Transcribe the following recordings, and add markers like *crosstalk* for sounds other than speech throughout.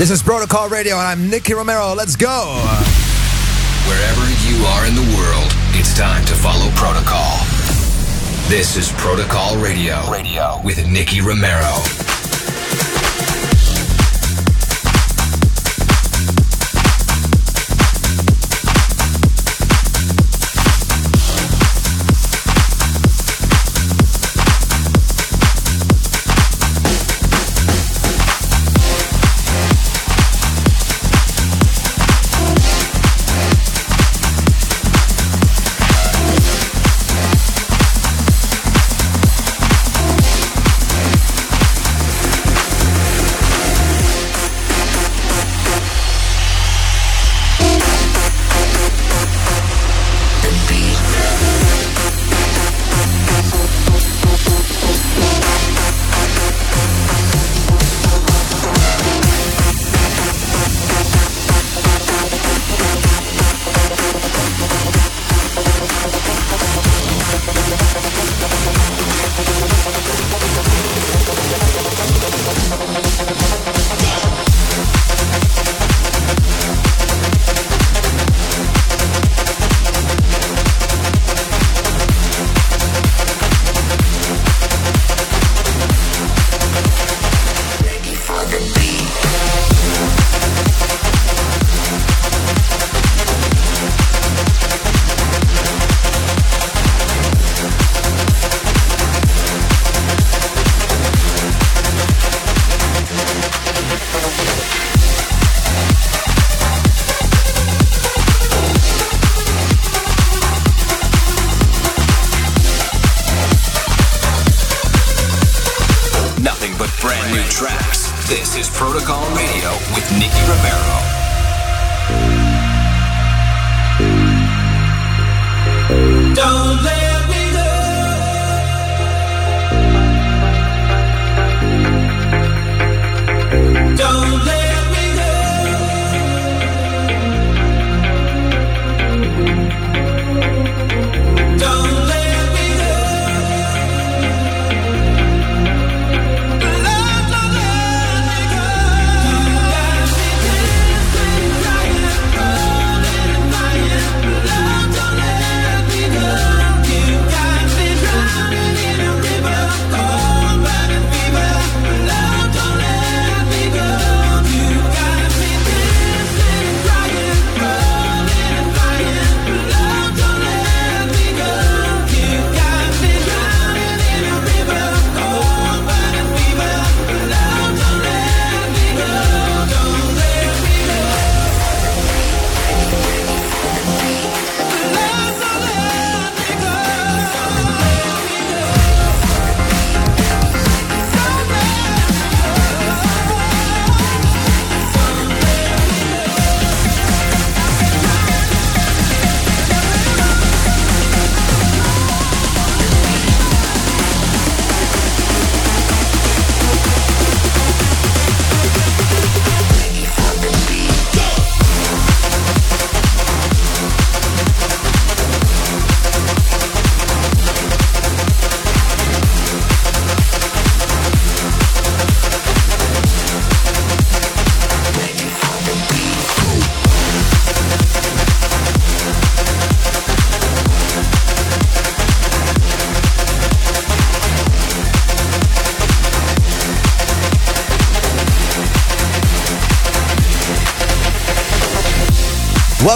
This is Protocol Radio, and I'm Nicky Romero. Let's go. Wherever you are in the world, it's time to follow protocol. This is Protocol Radio, Radio with Nicky Romero.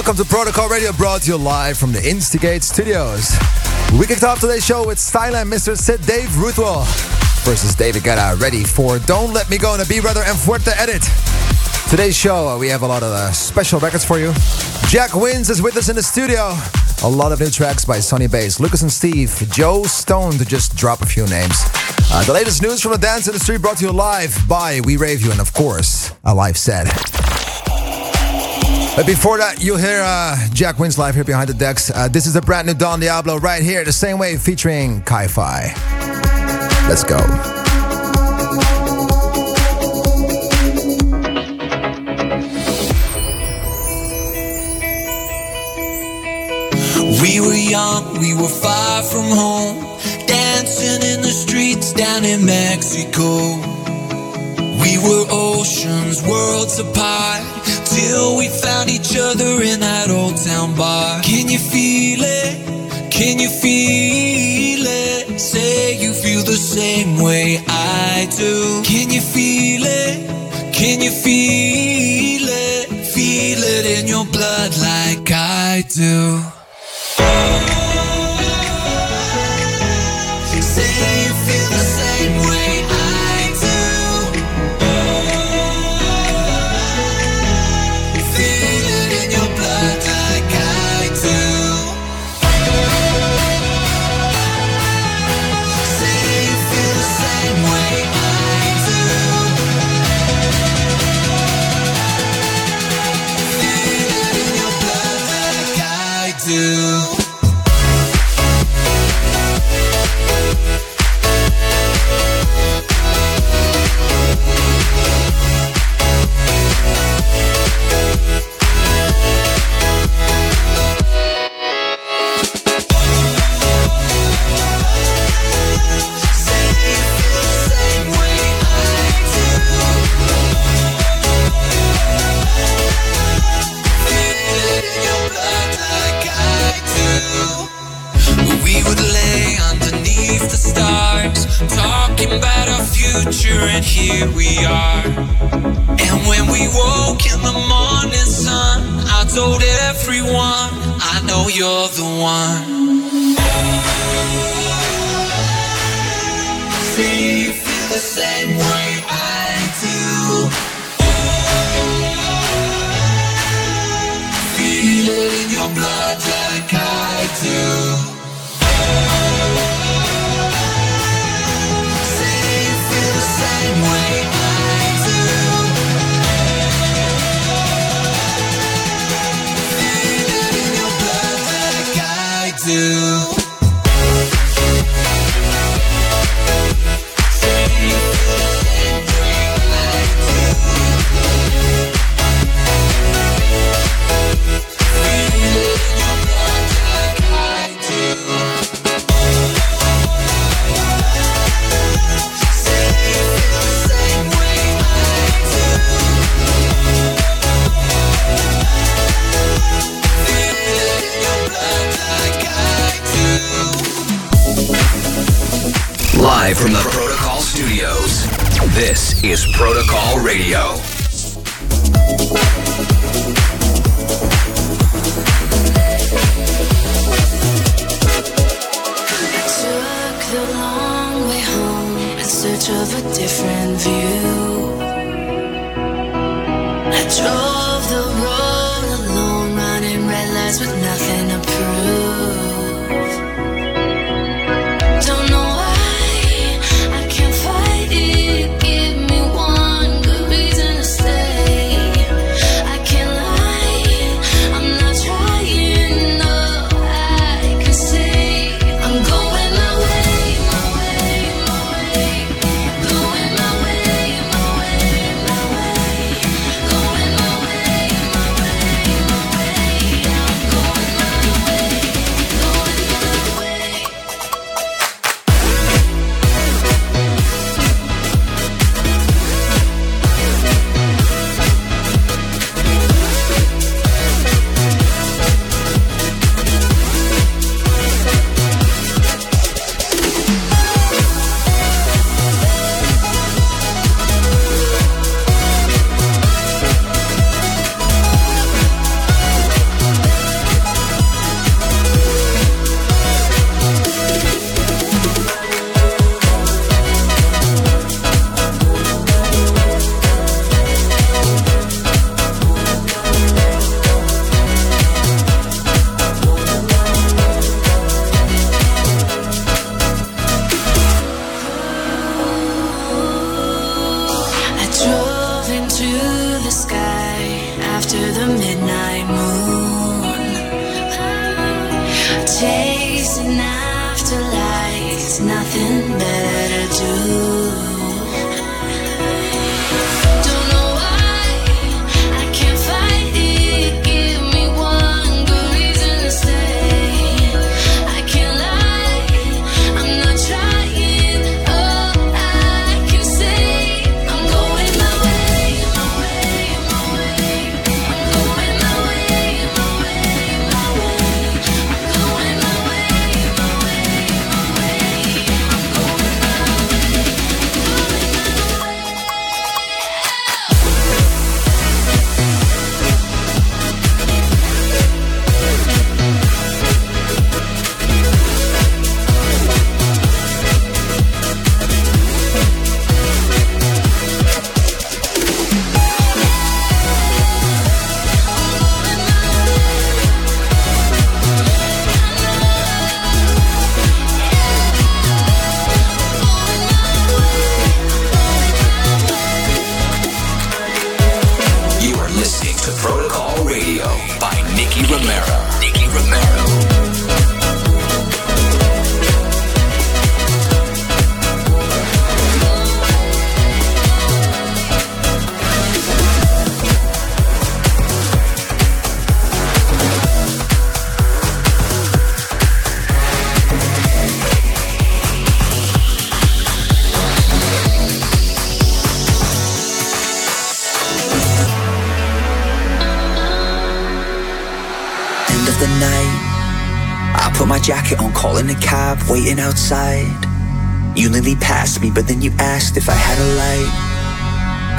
Welcome to Protocol Radio, brought to you live from the Instigate Studios. We kicked off today's show with Styler Mr. Sid Dave Ruthwell versus David Guetta, ready for Don't Let Me Go in a B Brother and Fuerte edit. Today's show, uh, we have a lot of uh, special records for you. Jack Wins is with us in the studio. A lot of new tracks by Sonny Bass, Lucas and Steve, Joe Stone, to just drop a few names. Uh, the latest news from the dance industry brought to you live by We Rave You, and of course, a live set. But before that, you'll hear uh, Jack Wins live here behind the decks. Uh, this is a brand new Don Diablo right here, the same way featuring Kai Fi. Let's go. We were young, we were far from home, dancing in the streets down in Mexico. We were oceans, worlds apart. We found each other in that old town bar. Can you feel it? Can you feel it? Say you feel the same way I do. Can you feel it? Can you feel it? Feel it in your blood like I do.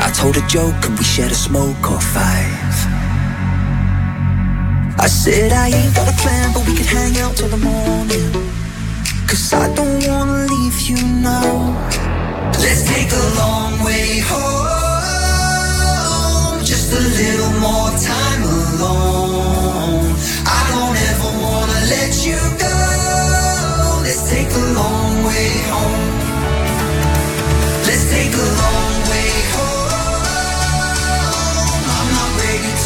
I told a joke and we shared a smoke or five. I said I ain't got a plan, but we could hang out till the morning. Cause I don't wanna leave you now. Let's take a long way home. Just a little more time alone. I don't ever wanna let you go. Let's take a long way home.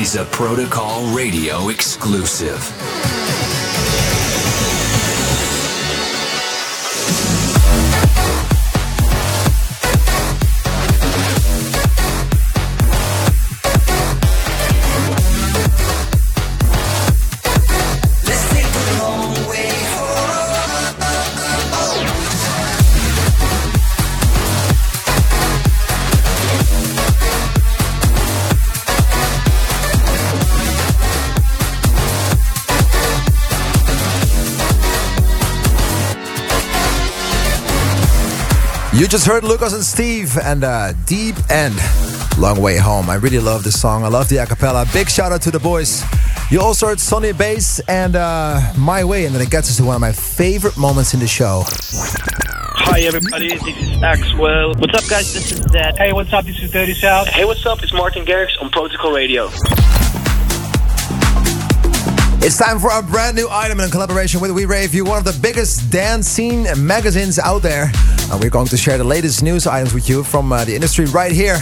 is a Protocol Radio exclusive. You just heard Lucas and Steve and uh, Deep End. Long Way Home. I really love this song. I love the acapella. Big shout out to the boys. You also heard Sonny Bass and uh, My Way, and then it gets us to one of my favorite moments in the show. Hi everybody, this is Axwell. What's up guys, this is Zedd. Hey, what's up, this is Dirty South. Hey, what's up, it's Martin Garrix on Protocol Radio. It's time for our brand new item in collaboration with We Rave You, one of the biggest dance scene magazines out there. And we're going to share the latest news items with you from uh, the industry right here.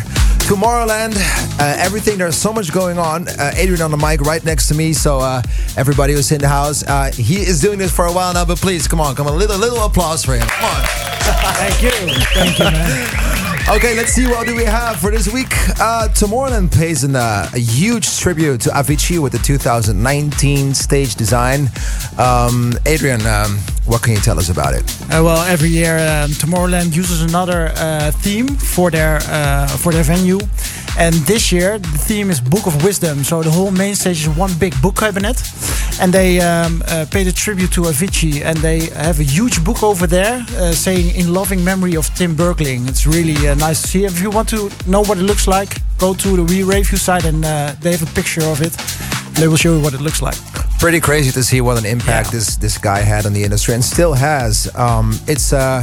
Tomorrowland, uh, everything, there's so much going on. Uh, Adrian on the mic right next to me, so uh, everybody who's in the house, uh, he is doing this for a while now, but please, come on, come on, a little, little applause for him. Come on. Thank you. Thank you, man. *laughs* Okay, let's see what do we have for this week. Uh, Tomorrowland pays an, uh, a huge tribute to Avicii with the 2019 stage design. Um, Adrian, um, what can you tell us about it? Uh, well, every year um, Tomorrowland uses another uh, theme for their uh, for their venue, And this year, the theme is Book of Wisdom. So the whole main stage is one big book cabinet. And they um, uh, paid a tribute to Avicii. And they have a huge book over there uh, saying, In loving memory of Tim Bergling. It's really uh, nice to see. If you want to know what it looks like, go to the We Rave You site and uh, they have a picture of it. They will show you what it looks like. Pretty crazy to see what an impact Yeah. this this guy had on the industry and still has. Um, it's uh,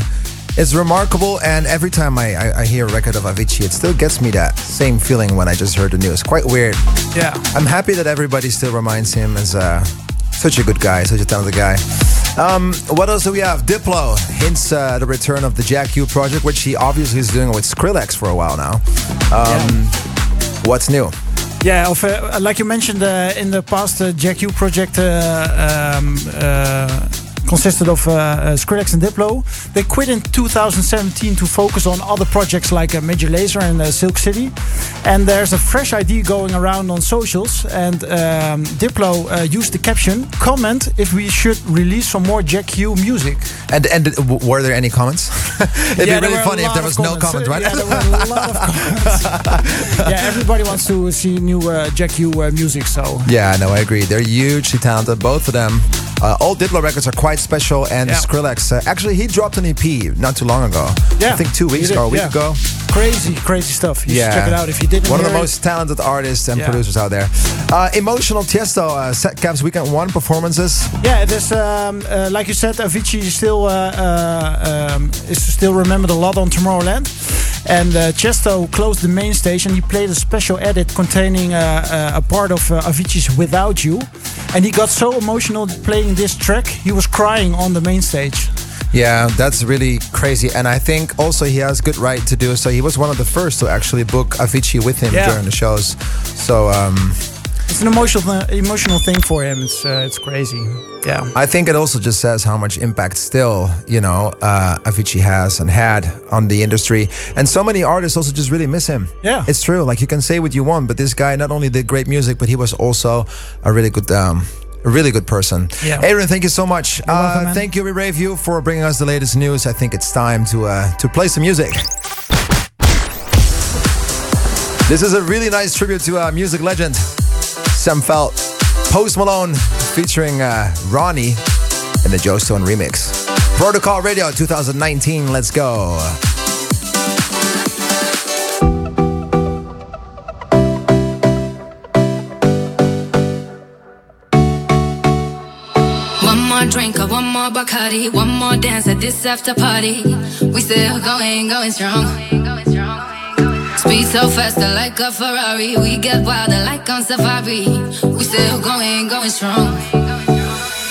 it's remarkable, and every time I, I, I hear a record of Avicii, it still gets me that same feeling when I just heard the news. Quite weird. Yeah. I'm happy that everybody still reminds him as uh, such a good guy, such a talented guy. Um, what else do we have? Diplo hints uh, the return of the Jack U project, which he obviously is doing with Skrillex for a while now. Um, What's new? Yeah, of, uh, like you mentioned uh, in the past, uh, Jack U project uh, um, uh, consisted of uh, uh, Skrillex and Diplo. They quit in 2017 to focus on other projects like uh, Major Lazer and uh, Silk City. And there's a fresh idea going around on socials. And um, Diplo uh, used the caption, comment if we should release some more Jack U music. And and were there any comments? *laughs* It'd Yeah, be really funny if there was no comments. comment, right? Yeah, there were a lot of comments. *laughs* yeah, everybody wants to see new uh, Jack U uh, music, so... Yeah, no, I agree. They're hugely talented, both of them. Uh, all Diplo records are quite special, and Yeah. Skrillex, uh, actually, he dropped an EP not too long ago. Yeah, I think two weeks ago, or a week yeah. ago. Crazy, crazy stuff. You yeah, should check it out if you didn't. One of the it. most talented artists and Yeah. producers out there. Uh, Emotional Tiesto, uh, Set Caps Weekend One performances. Yeah, it is um, uh, like you said. Avicii is still uh, uh, um, is still remembered a lot on Tomorrowland, and uh, Tiesto closed the main stage and he played a special edit containing a part of uh, Avicii's "Without You," and he got so emotional playing this track he was crying on the main stage. Yeah, that's really crazy. And I think also he has good right to do so. He was one of the first to actually book Avicii with him Yeah. during the shows. So um, It's an emotional emotional thing for him. It's uh, it's crazy. Yeah. I think it also just says how much impact still, you know, uh, Avicii has and had on the industry. And so many artists also just really miss him. Yeah. It's true. Like you can say what you want, but this guy not only did great music, but he was also a really good um, a really good person. Yeah. Aaron, thank you so much. welcome, uh, thank you, We Rave You, for bringing us the latest news. I think it's time to uh, to play some music. This is a really nice tribute to uh, music legend Sam Feldt, Post Malone featuring uh, RANI in the Joe Stone remix. Protocol Radio 2019, let's go. More drink or one more Bacardi, one more dance at this after party. We still going, going strong. Speed so faster like a Ferrari. We get wilder like on safari. We still going, going strong.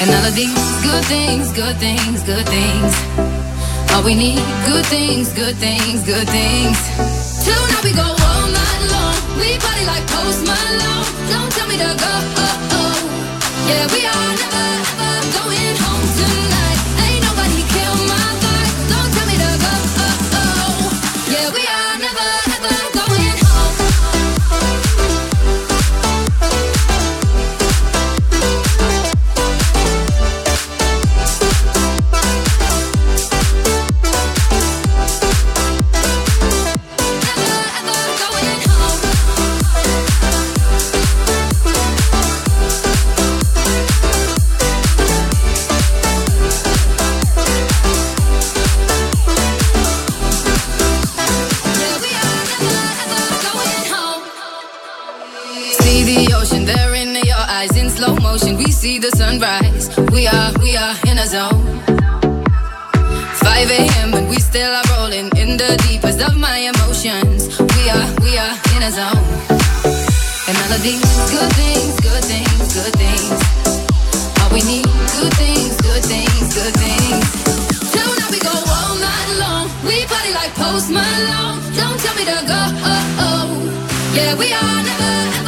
And all of these good things, good things, good things. All we need, good things, good things, good things. Now we go all night long. We party like Post Malone. Don't tell me to go. Oh, oh. Yeah, we are zone. 5 a.m. and we still are rolling in the deepest of my emotions. We are, we are in a zone. And all of these good things, good things, good things. All we need, good things, good things, good things. Till now we go all night long. We party like Post Malone. Don't tell me to go. Oh, oh. Yeah, we are never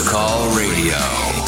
Protocol Radio.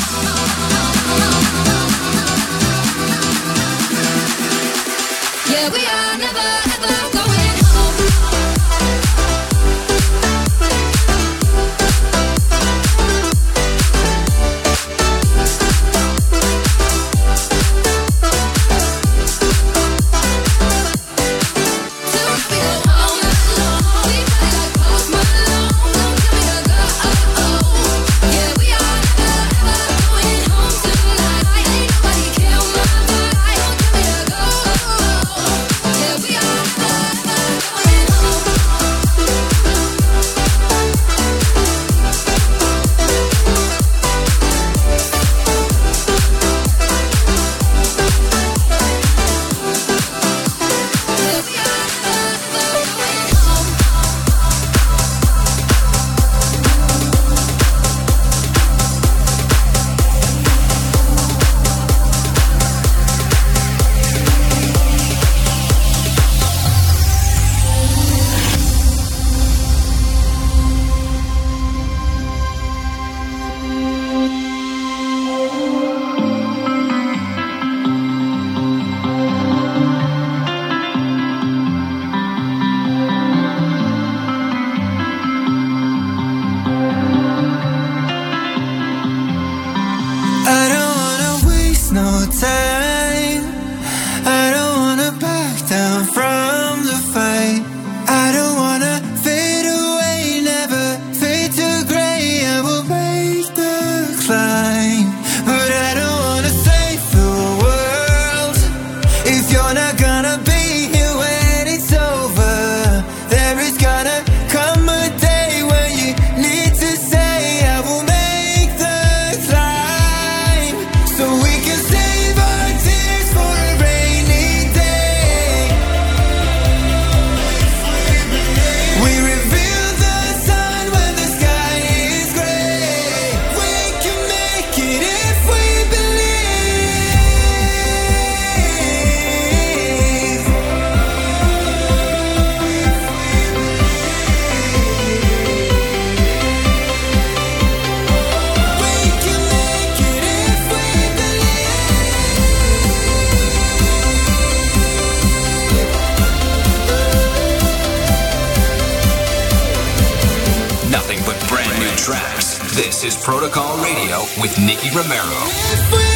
This is Protocol Radio with Nicky Romero.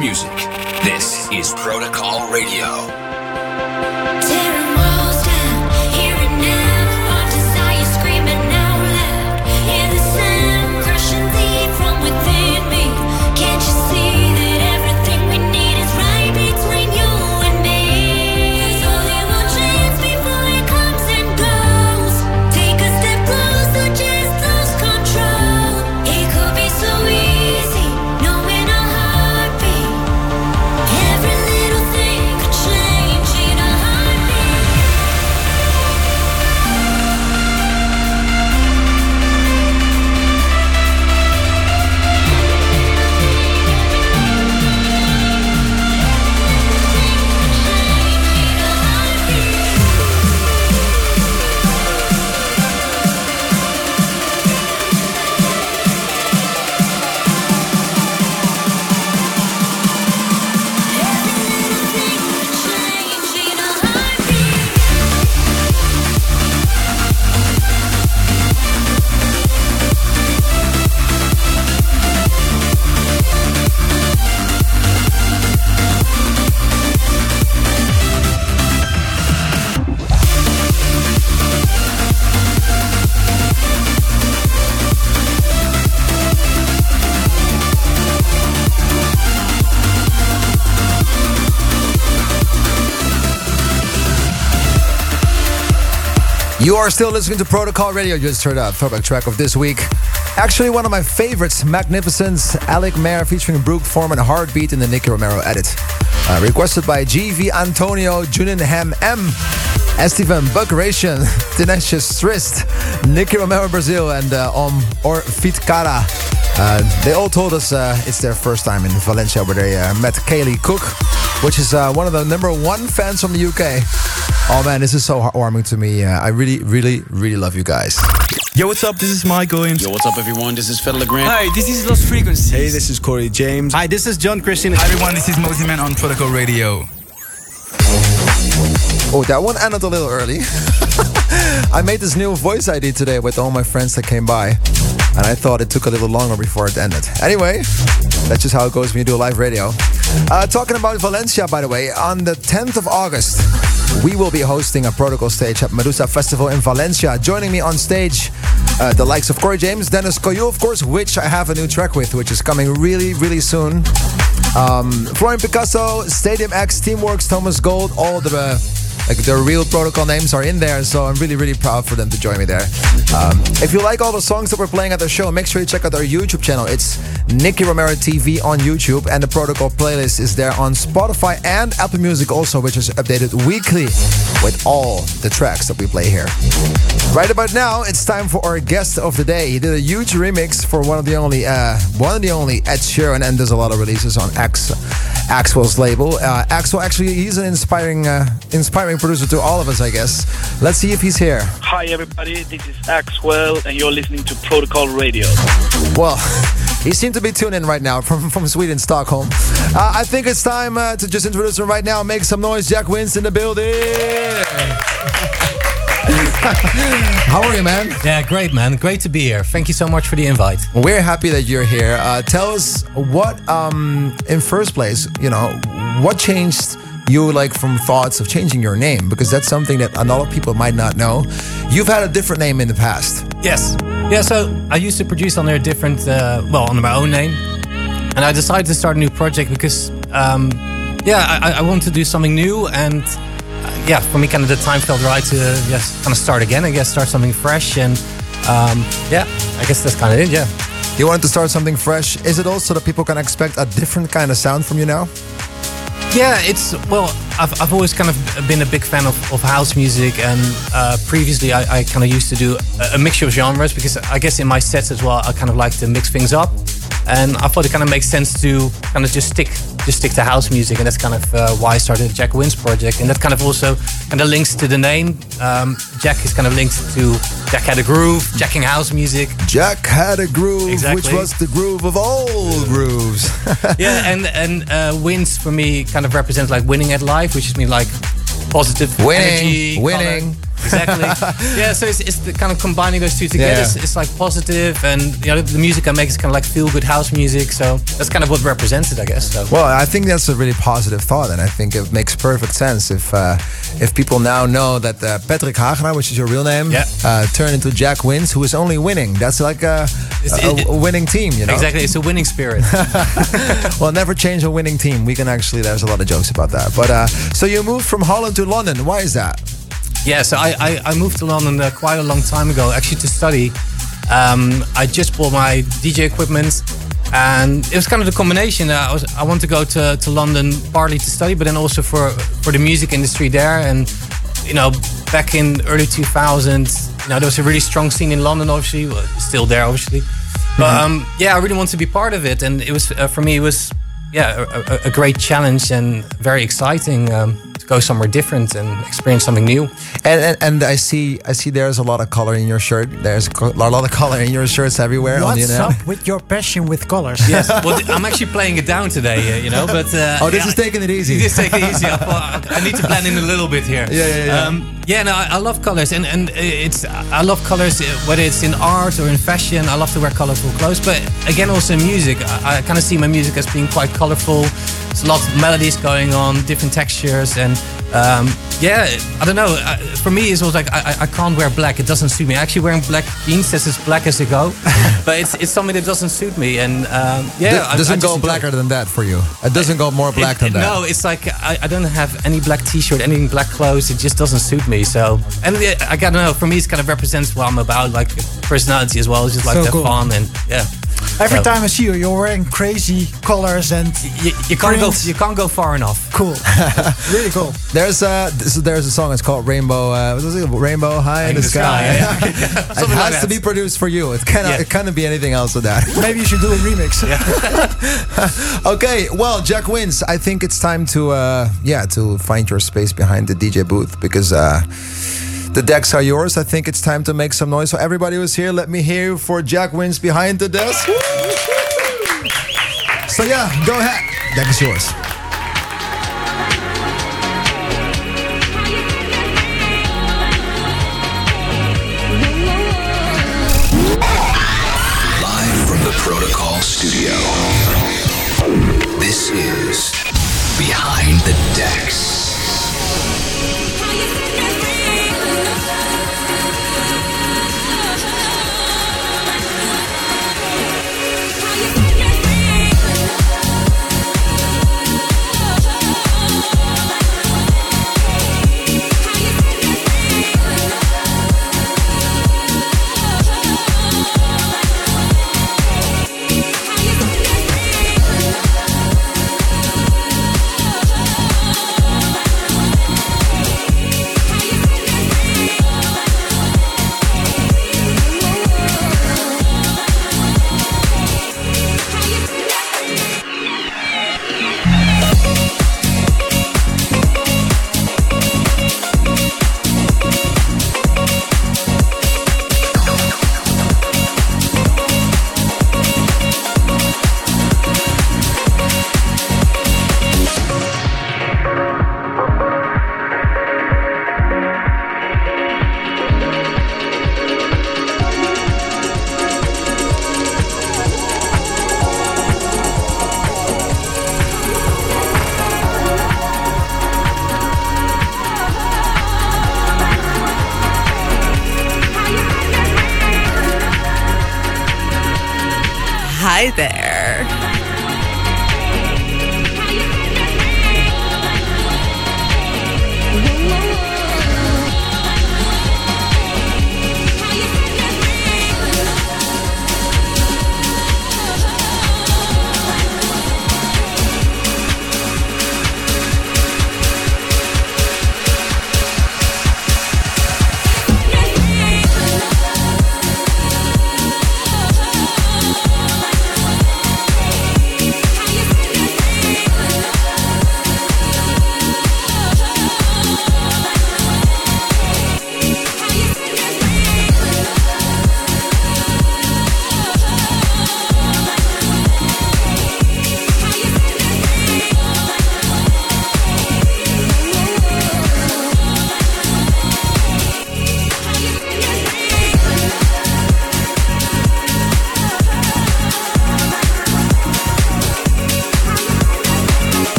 Music. Are still listening to Protocol Radio. You just heard a throwback track of this week. Actually, one of my favorites, Magnificence, Alec Maire featuring Brooke Forman, Heartbeat in the Nicky Romero edit. Uh, requested by GV Antonio, Junin Ham M, Estevan Bagration, *laughs* Tenacious Trist, Nicky Romero Brazil, and uh, Om or Fit Cara. Uh, they all told us uh, it's their first time in Valencia where they uh, met Kaylee Cook, which is uh, one of the number one fans from the UK. Oh man, this is so heartwarming to me. Uh, I really, really, really love you guys. Yo, what's up? This is Mike Williams. Yo, what's up, everyone? This is Phil LeGrand. Hi, this is Lost Frequencies. Hey, this is Corey James. Hi, this is John Christian. Hi, everyone. This is Mosey Man on Protocol Radio. Oh, that one ended a little early. *laughs* I made this new voice ID today with all my friends that came by, and I thought it took a little longer before it ended. Anyway, that's just how it goes when you do a live radio. Uh, talking about Valencia, by the way, on the 10th of August, we will be hosting a protocol stage at Medusa Festival in Valencia. Joining me on stage, uh, the likes of Corey James, Deniz Koyu, of course, which I have a new track with, which is coming really, really soon. Um, Florian Picasso, Stadium X, Teamworks, Thomas Gold, all the uh, like the real protocol names are in there, so I'm really, really proud for them to join me there. Um, if you like all the songs that we're playing at the show, make sure you check out our YouTube channel. It's Nicky Romero TV on YouTube, and the protocol playlist is there on Spotify and Apple Music also, which is updated weekly with all the tracks that we play here. Right about now, it's time for our guest of the day. He did a huge remix for one of the only, uh, one of the only Ed Sheeran, and does a lot of releases on X, Axwell's label. Uh, Axwell actually, he's an inspiring, uh, inspiring producer to all of us, I guess. Let's see if he's here. Hi, everybody. This is Axwell, and you're listening to Protocol Radio. Well, *laughs* he seemed to be tuned in right now from, from Sweden, Stockholm. Uh, I think it's time uh, to just introduce him right now. Make some noise. Jack Wins in the building. *laughs* How are you, man? Yeah, great, man. Great to be here. Thank you so much for the invite. We're happy that you're here. Uh, tell us what, um, in first place, you know, what changed you like from thoughts of changing your name because that's something that a lot of people might not know. You've had a different name in the past. Yes. Yeah, so I used to produce under a different, uh, well, under my own name. And I decided to start a new project because, um, yeah, I, I want to do something new. And uh, yeah, for me, kind of the time felt right to yes, kind of start again. I guess start something fresh. And um, yeah, I guess that's kind of it. Yeah. You wanted to start something fresh. Is it also that people can expect a different kind of sound from you now? Yeah, it's well. I've, I've always kind of been a big fan of, of house music, and uh, previously I, I kind of used to do a, a mixture of genres because I guess in my sets as well I kind of like to mix things up, and I thought it kind of makes sense to kind of just stick just stick to house music, and that's kind of uh, why I started the Jack Wins project, and that kind of also kind of links to the name. Um, Jack is kind of linked to Jack had a groove, jacking house music. Jack had a groove, Exactly. which was the groove of all grooves. *laughs* yeah, and and uh, wins for me kind of represents like winning at life, which is me like positive Winning, energy, winning. color. Exactly. *laughs* yeah, so it's, it's the kind of combining those two together. Yeah. It's, it's like positive, and you know the music I make is kind of like feel good house music. So that's kind of what represents it, I guess. So. Well, I think that's a really positive thought, and I think it makes perfect sense if uh, if people now know that uh, Patrick Hagenaar, which is your real name, Yeah. uh, turned into Jack Wins, who is only winning. That's like a, a, a winning team, you know. Exactly, it's a winning spirit. *laughs* well, never change a winning team. We can actually. There's a lot of jokes about that. But uh, so you moved from Holland to London. Why is that? Yeah, so I, I, I moved to London uh, quite a long time ago, actually to study. Um, I just bought my DJ equipment, and it was kind of the combination. Uh, I was I want to go to, to London partly to study, but then also for for the music industry there. And you know, back in early 2000s, you know, there was a really strong scene in London, obviously, well, still there, obviously. But um, yeah, I really want to be part of it, and it was uh, for me, it was yeah, a, a, great challenge and very exciting um, go somewhere different and experience something new. And, and and I see I see there's a lot of color in your shirt. There's a lot of color in your shirts everywhere. on the What's up with your passion with colors? Yes, well, th- I'm actually playing it down today, uh, you know. But uh, Oh, this yeah, is taking it easy. *laughs* Just take it easy. I, thought *laughs* I I need to blend in a little bit here. Yeah, yeah, yeah. Um, yeah, no, I, I love colors, and and it's I love colors uh, whether it's in art or in fashion. I love to wear colorful clothes, but again, also in music, I, I kind of see my music as being quite colorful. There's a lot of melodies going on, different textures, and um, yeah, I don't know. I, for me, it's always like I, I- I can't wear black. It doesn't suit me. Actually, wearing black jeans that's as black as they go, *laughs* but it's it's something that doesn't suit me. And um, yeah, Th- I- I doesn't just go blacker than that for you. It doesn't go more black it- than that. No, it's like I, I don't have any black T-shirt, any black clothes. It just doesn't suit me. So, and yeah, I gotta know. For me, it kind of represents what I'm about, like personality as well. It's just like So that cool. fun and yeah. Every So, time I see you, you're wearing crazy colors and you, you can't go you can't go far enough. Cool, *laughs* really cool. There's a so there's a song. It's called Rainbow. Uh, what was it? Rainbow High in the, Sky. *laughs* it Something has like to be produced for you. It cannot. Yeah. It cannot be anything else than that. Maybe you should do a remix. *laughs* okay. Well, Jack wins. I think it's time to uh, yeah to find your space behind the DJ booth because uh, the decks are yours. I think it's time to make some noise. So everybody who's here, let me hear you for Jack wins behind the desk. So yeah, go ahead. Deck is yours. Live from the Protocol Studio. This is Behind the Decks.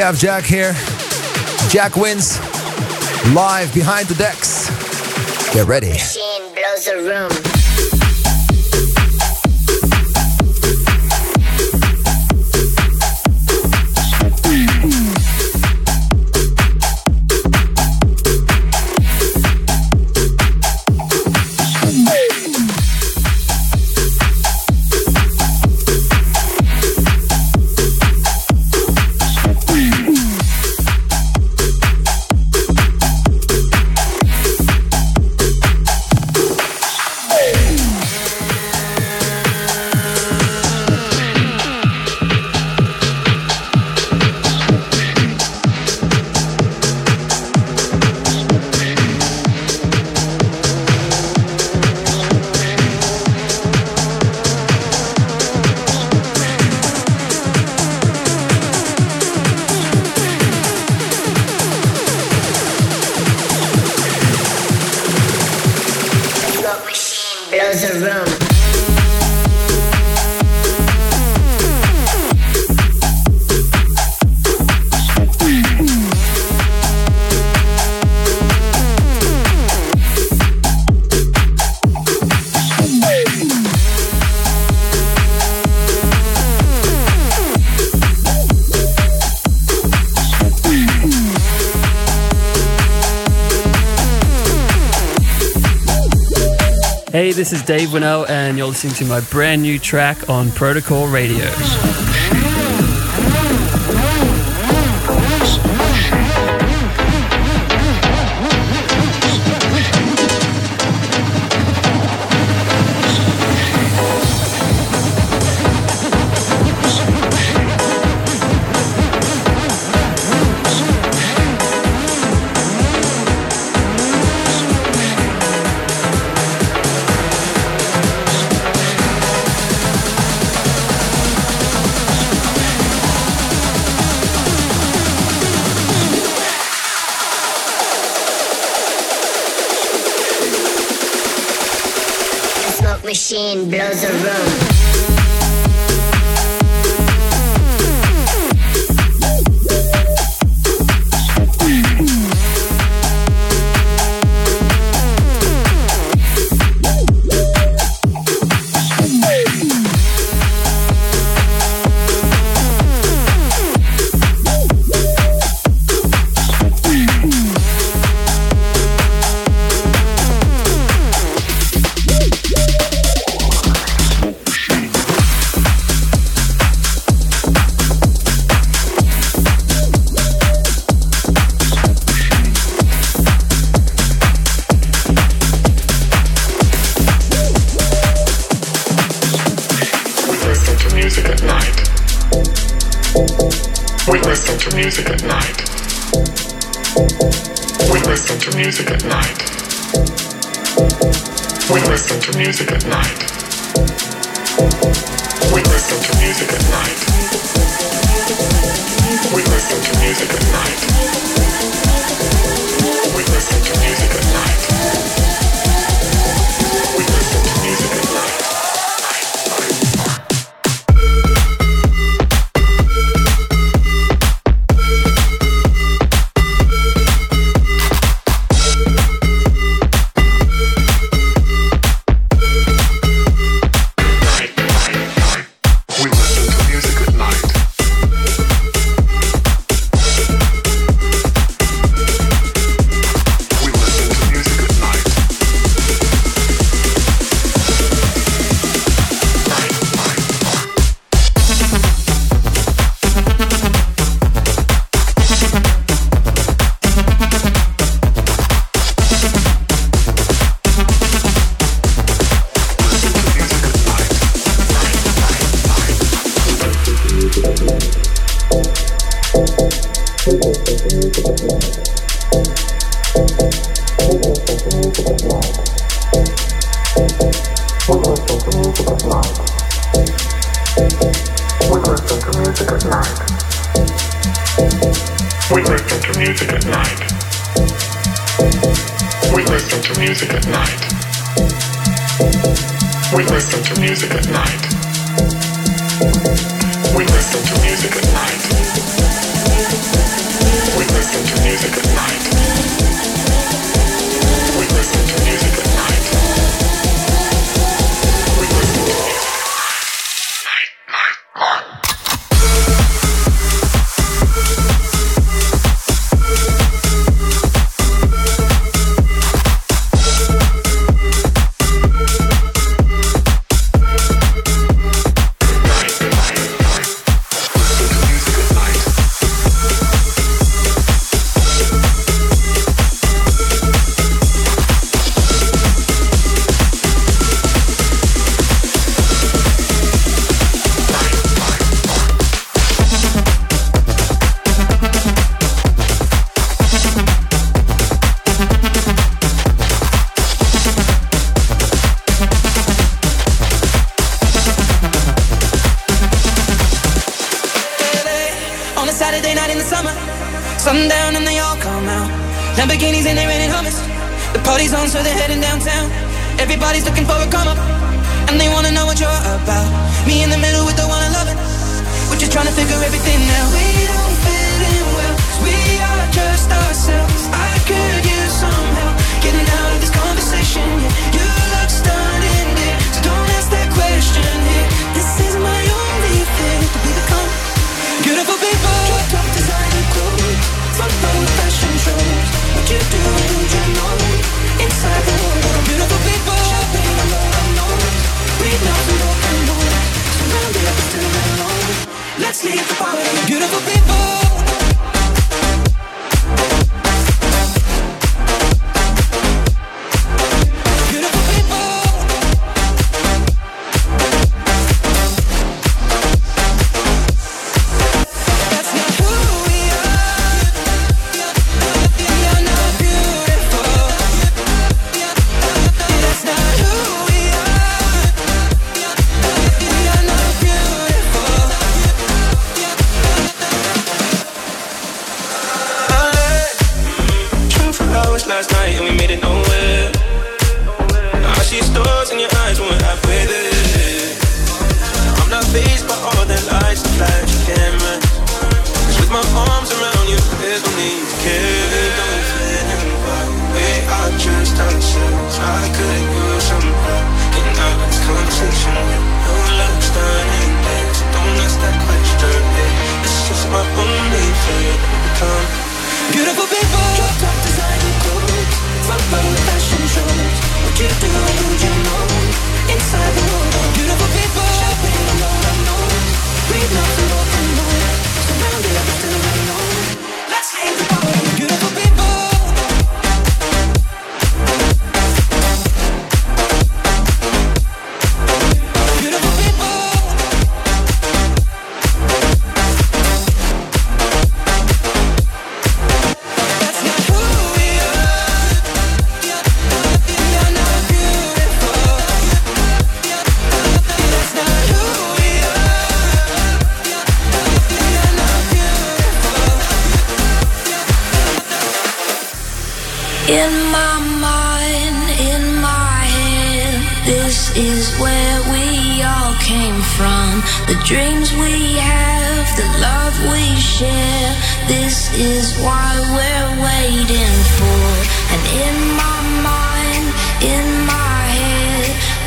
We have Jack here. Jack wins live behind the decks. Get ready. This is Dave Winnell, and you're listening to my brand new track on Protocol Radio.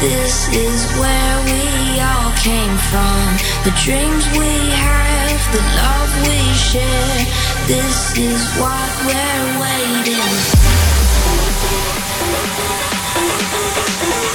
This is where we all came from. The dreams we have, the love we share, this is what we're waiting for.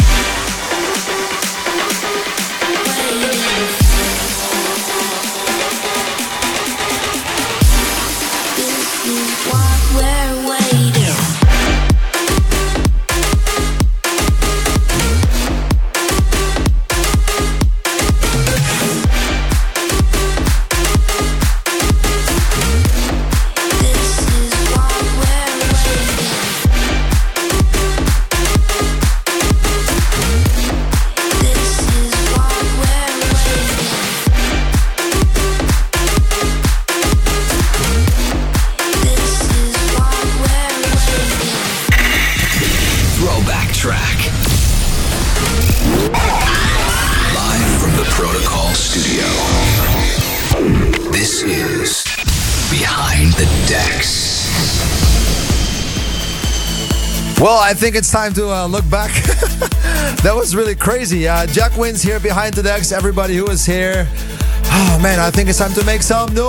I think it's time to uh, look back. *laughs* that was really crazy. Uh, Jack wins here behind the decks. Everybody who is here. Oh man, I think it's time to make some noise.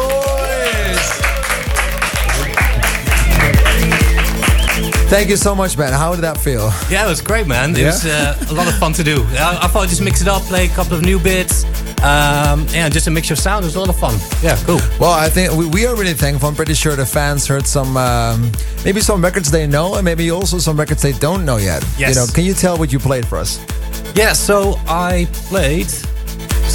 Thank you so much, man. How did that feel? Yeah, it was great, man. It Yeah? was uh, a lot of fun to do. I, I thought I'd just mix it up, play a couple of new bits. Um, yeah, just a mixture of sound. It was a lot of fun. Yeah, cool. Well, I think we, we are really thankful. I'm pretty sure the fans heard some, um, maybe some records they know, and maybe also some records they don't know yet. Yes. You know, can you tell what you played for us? Yeah, so I played.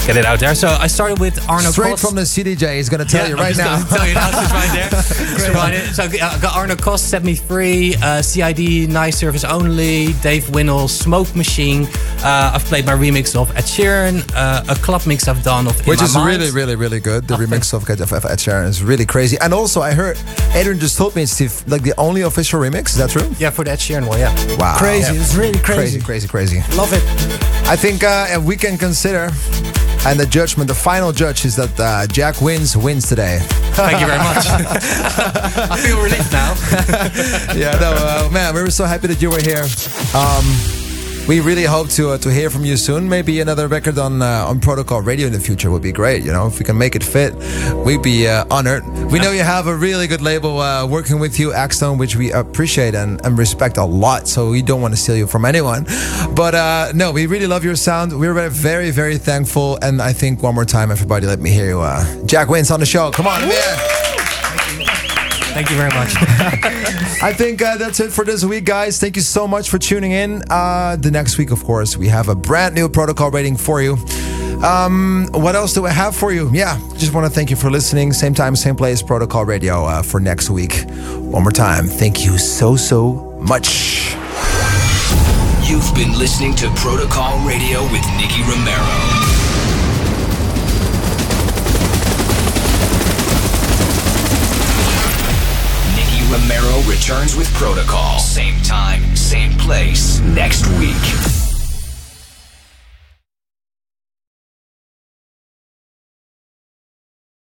Let's get it out there. So I started with Arno Straight Koss. from the CDJ. He's gonna tell Yeah, you I'm right just now. tell you now, it's right there. *laughs* It's right. So I got Arno Kost, Set Me Free, uh, CID, Nice Service Only, Dave Winnell, Smoke Machine. Uh, I've played my remix of Ed Sheeran, uh, a club mix I've done of In Which My is Mind. really, really, really good. The remix of, of of Ed Sheeran is really crazy. And also, I heard Adrian just told me it's the, like the only official remix. Is that true? Yeah, for the Ed Sheeran one, yeah. Wow. Crazy. It's really crazy. Crazy, crazy, crazy. Love it. I think uh, we can consider, and the judgment, the final judge is that uh, Jack wins, wins today. Thank you very much. *laughs* I feel relieved now. *laughs* yeah, no, uh, man, we were so happy that you were here. Um, we really hope to uh, to hear from you soon. Maybe another record on uh, on Protocol Radio in the future would be great. You know, if we can make it fit, we'd be uh, honored. We know you have a really good label uh, working with you, Axtone, which we appreciate and, and respect a lot. So we don't want to steal you from anyone. But uh, no, we really love your sound. We're very, very, very thankful. And I think one more time, everybody, let me hear you. Uh, Jack wins on the show. Come on, man. Thank you very much. *laughs* I think uh, that's it for this week, guys. Thank you so much for tuning in. Uh, the next week, of course, we have a brand new protocol rating for you. Um, what else do I have for you? Yeah, just want to thank you for listening. Same time, same place, Protocol Radio uh, for next week. One more time, thank you so, so much. You've been listening to Protocol Radio with Nicky Romero. Romero returns with Protocol. Same time, same place, next week.